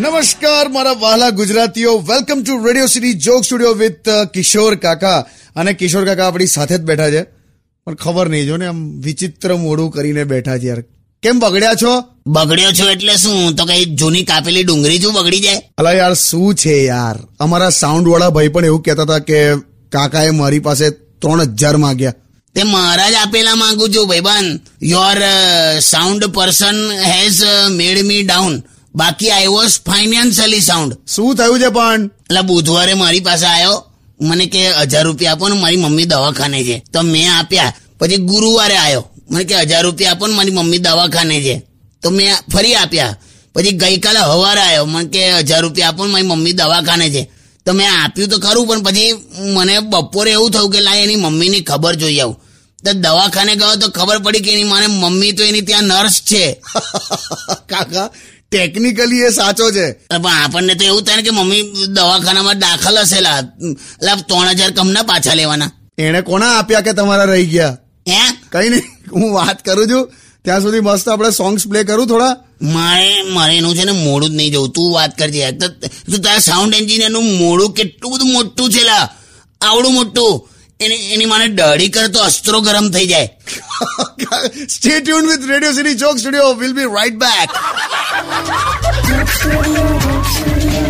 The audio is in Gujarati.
નમસ્કાર મારા વહાલા ગુજરાતીઓ. Welcome to Radio City joke studio with Kishore Kaka. અને કિશોર કાકા આપણી સાથે જ બેઠા છે. પણ ખબર નહીં જો ને આમ વિચિત્ર મોડું કરીને બેઠા છે યાર. કેમ બગડ્યા છો? બગડ્યો છો એટલે શું? તો કઈ જૂની કાપેલી ડુંગળી જો બગડી જાય. અલા યાર શું છે યાર? અમારા સાઉન્ડ વાળા ભાઈ પણ એવું કહેતા હતા કે કાકાએ મારી પાસે ત્રણ હજાર માંગ્યા. તે મહારાજ આપેલા માંગુ છું ભાઈબાન your sound person has made me down બાકી આઈ વોઝ ફાઇનાન્શિયલી સાઉન્ડ શું થયું છે પણ? એટલે બુધવારે મારી પાસે આવ્યો મને કે હજાર રૂપિયા આપો ને મારી મમ્મી દવાખાને છે. તો મેં આપ્યા. પછી ગુરુવારે આવ્યો મને કે હજાર રૂપિયા આપો ને મારી મમ્મી દવાખાને છે. તો મેં ફરી આપ્યા. પછી ગઈકાલે હવારે આવ્યો મને કે હજાર રૂપિયા આપો ને મારી મમ્મી દવાખાને છે. તો મેં આપ્યું તો ખરું પણ પછી મને બપોરે એવું થયું કે લાય એની મમ્મીની ખબર જોઈ આવું. તો દવાખાને ગયો તો ખબર પડી કે એની માને મમ્મી તો એની ત્યાં નર્સ છે. કાકા ટેકનિકલી એ સાચો છે. પણ આપણને તો એવું થાય ને કે મમ્મી દવાખાનામાં દાખલ હશેલા. એટલે ત્રણ હજાર કમના પાછા લેવાના. એણે કોના આપ્યા કે તમારા રહી ગયા? હે? કઈ નહીં હું વાત કરું છું. ત્યાં સુધી મસ્ત આપણે સોંગ્સ પ્લે કરું થોડા. મારે મારે એનું છે ને મોડું જ નહીં જવું. તું વાત કરજે તો તારા સાઉન્ડ એન્જિનિયરનું મોડું કેટલું બધું મોટું છે લા. આવડું મોટું. એની એની મને ડળી કરે તો અસ્ત્રો ગરમ થઈ જાય. Stay tune with Radio City joke studio will be right back Studio, Joke Studio,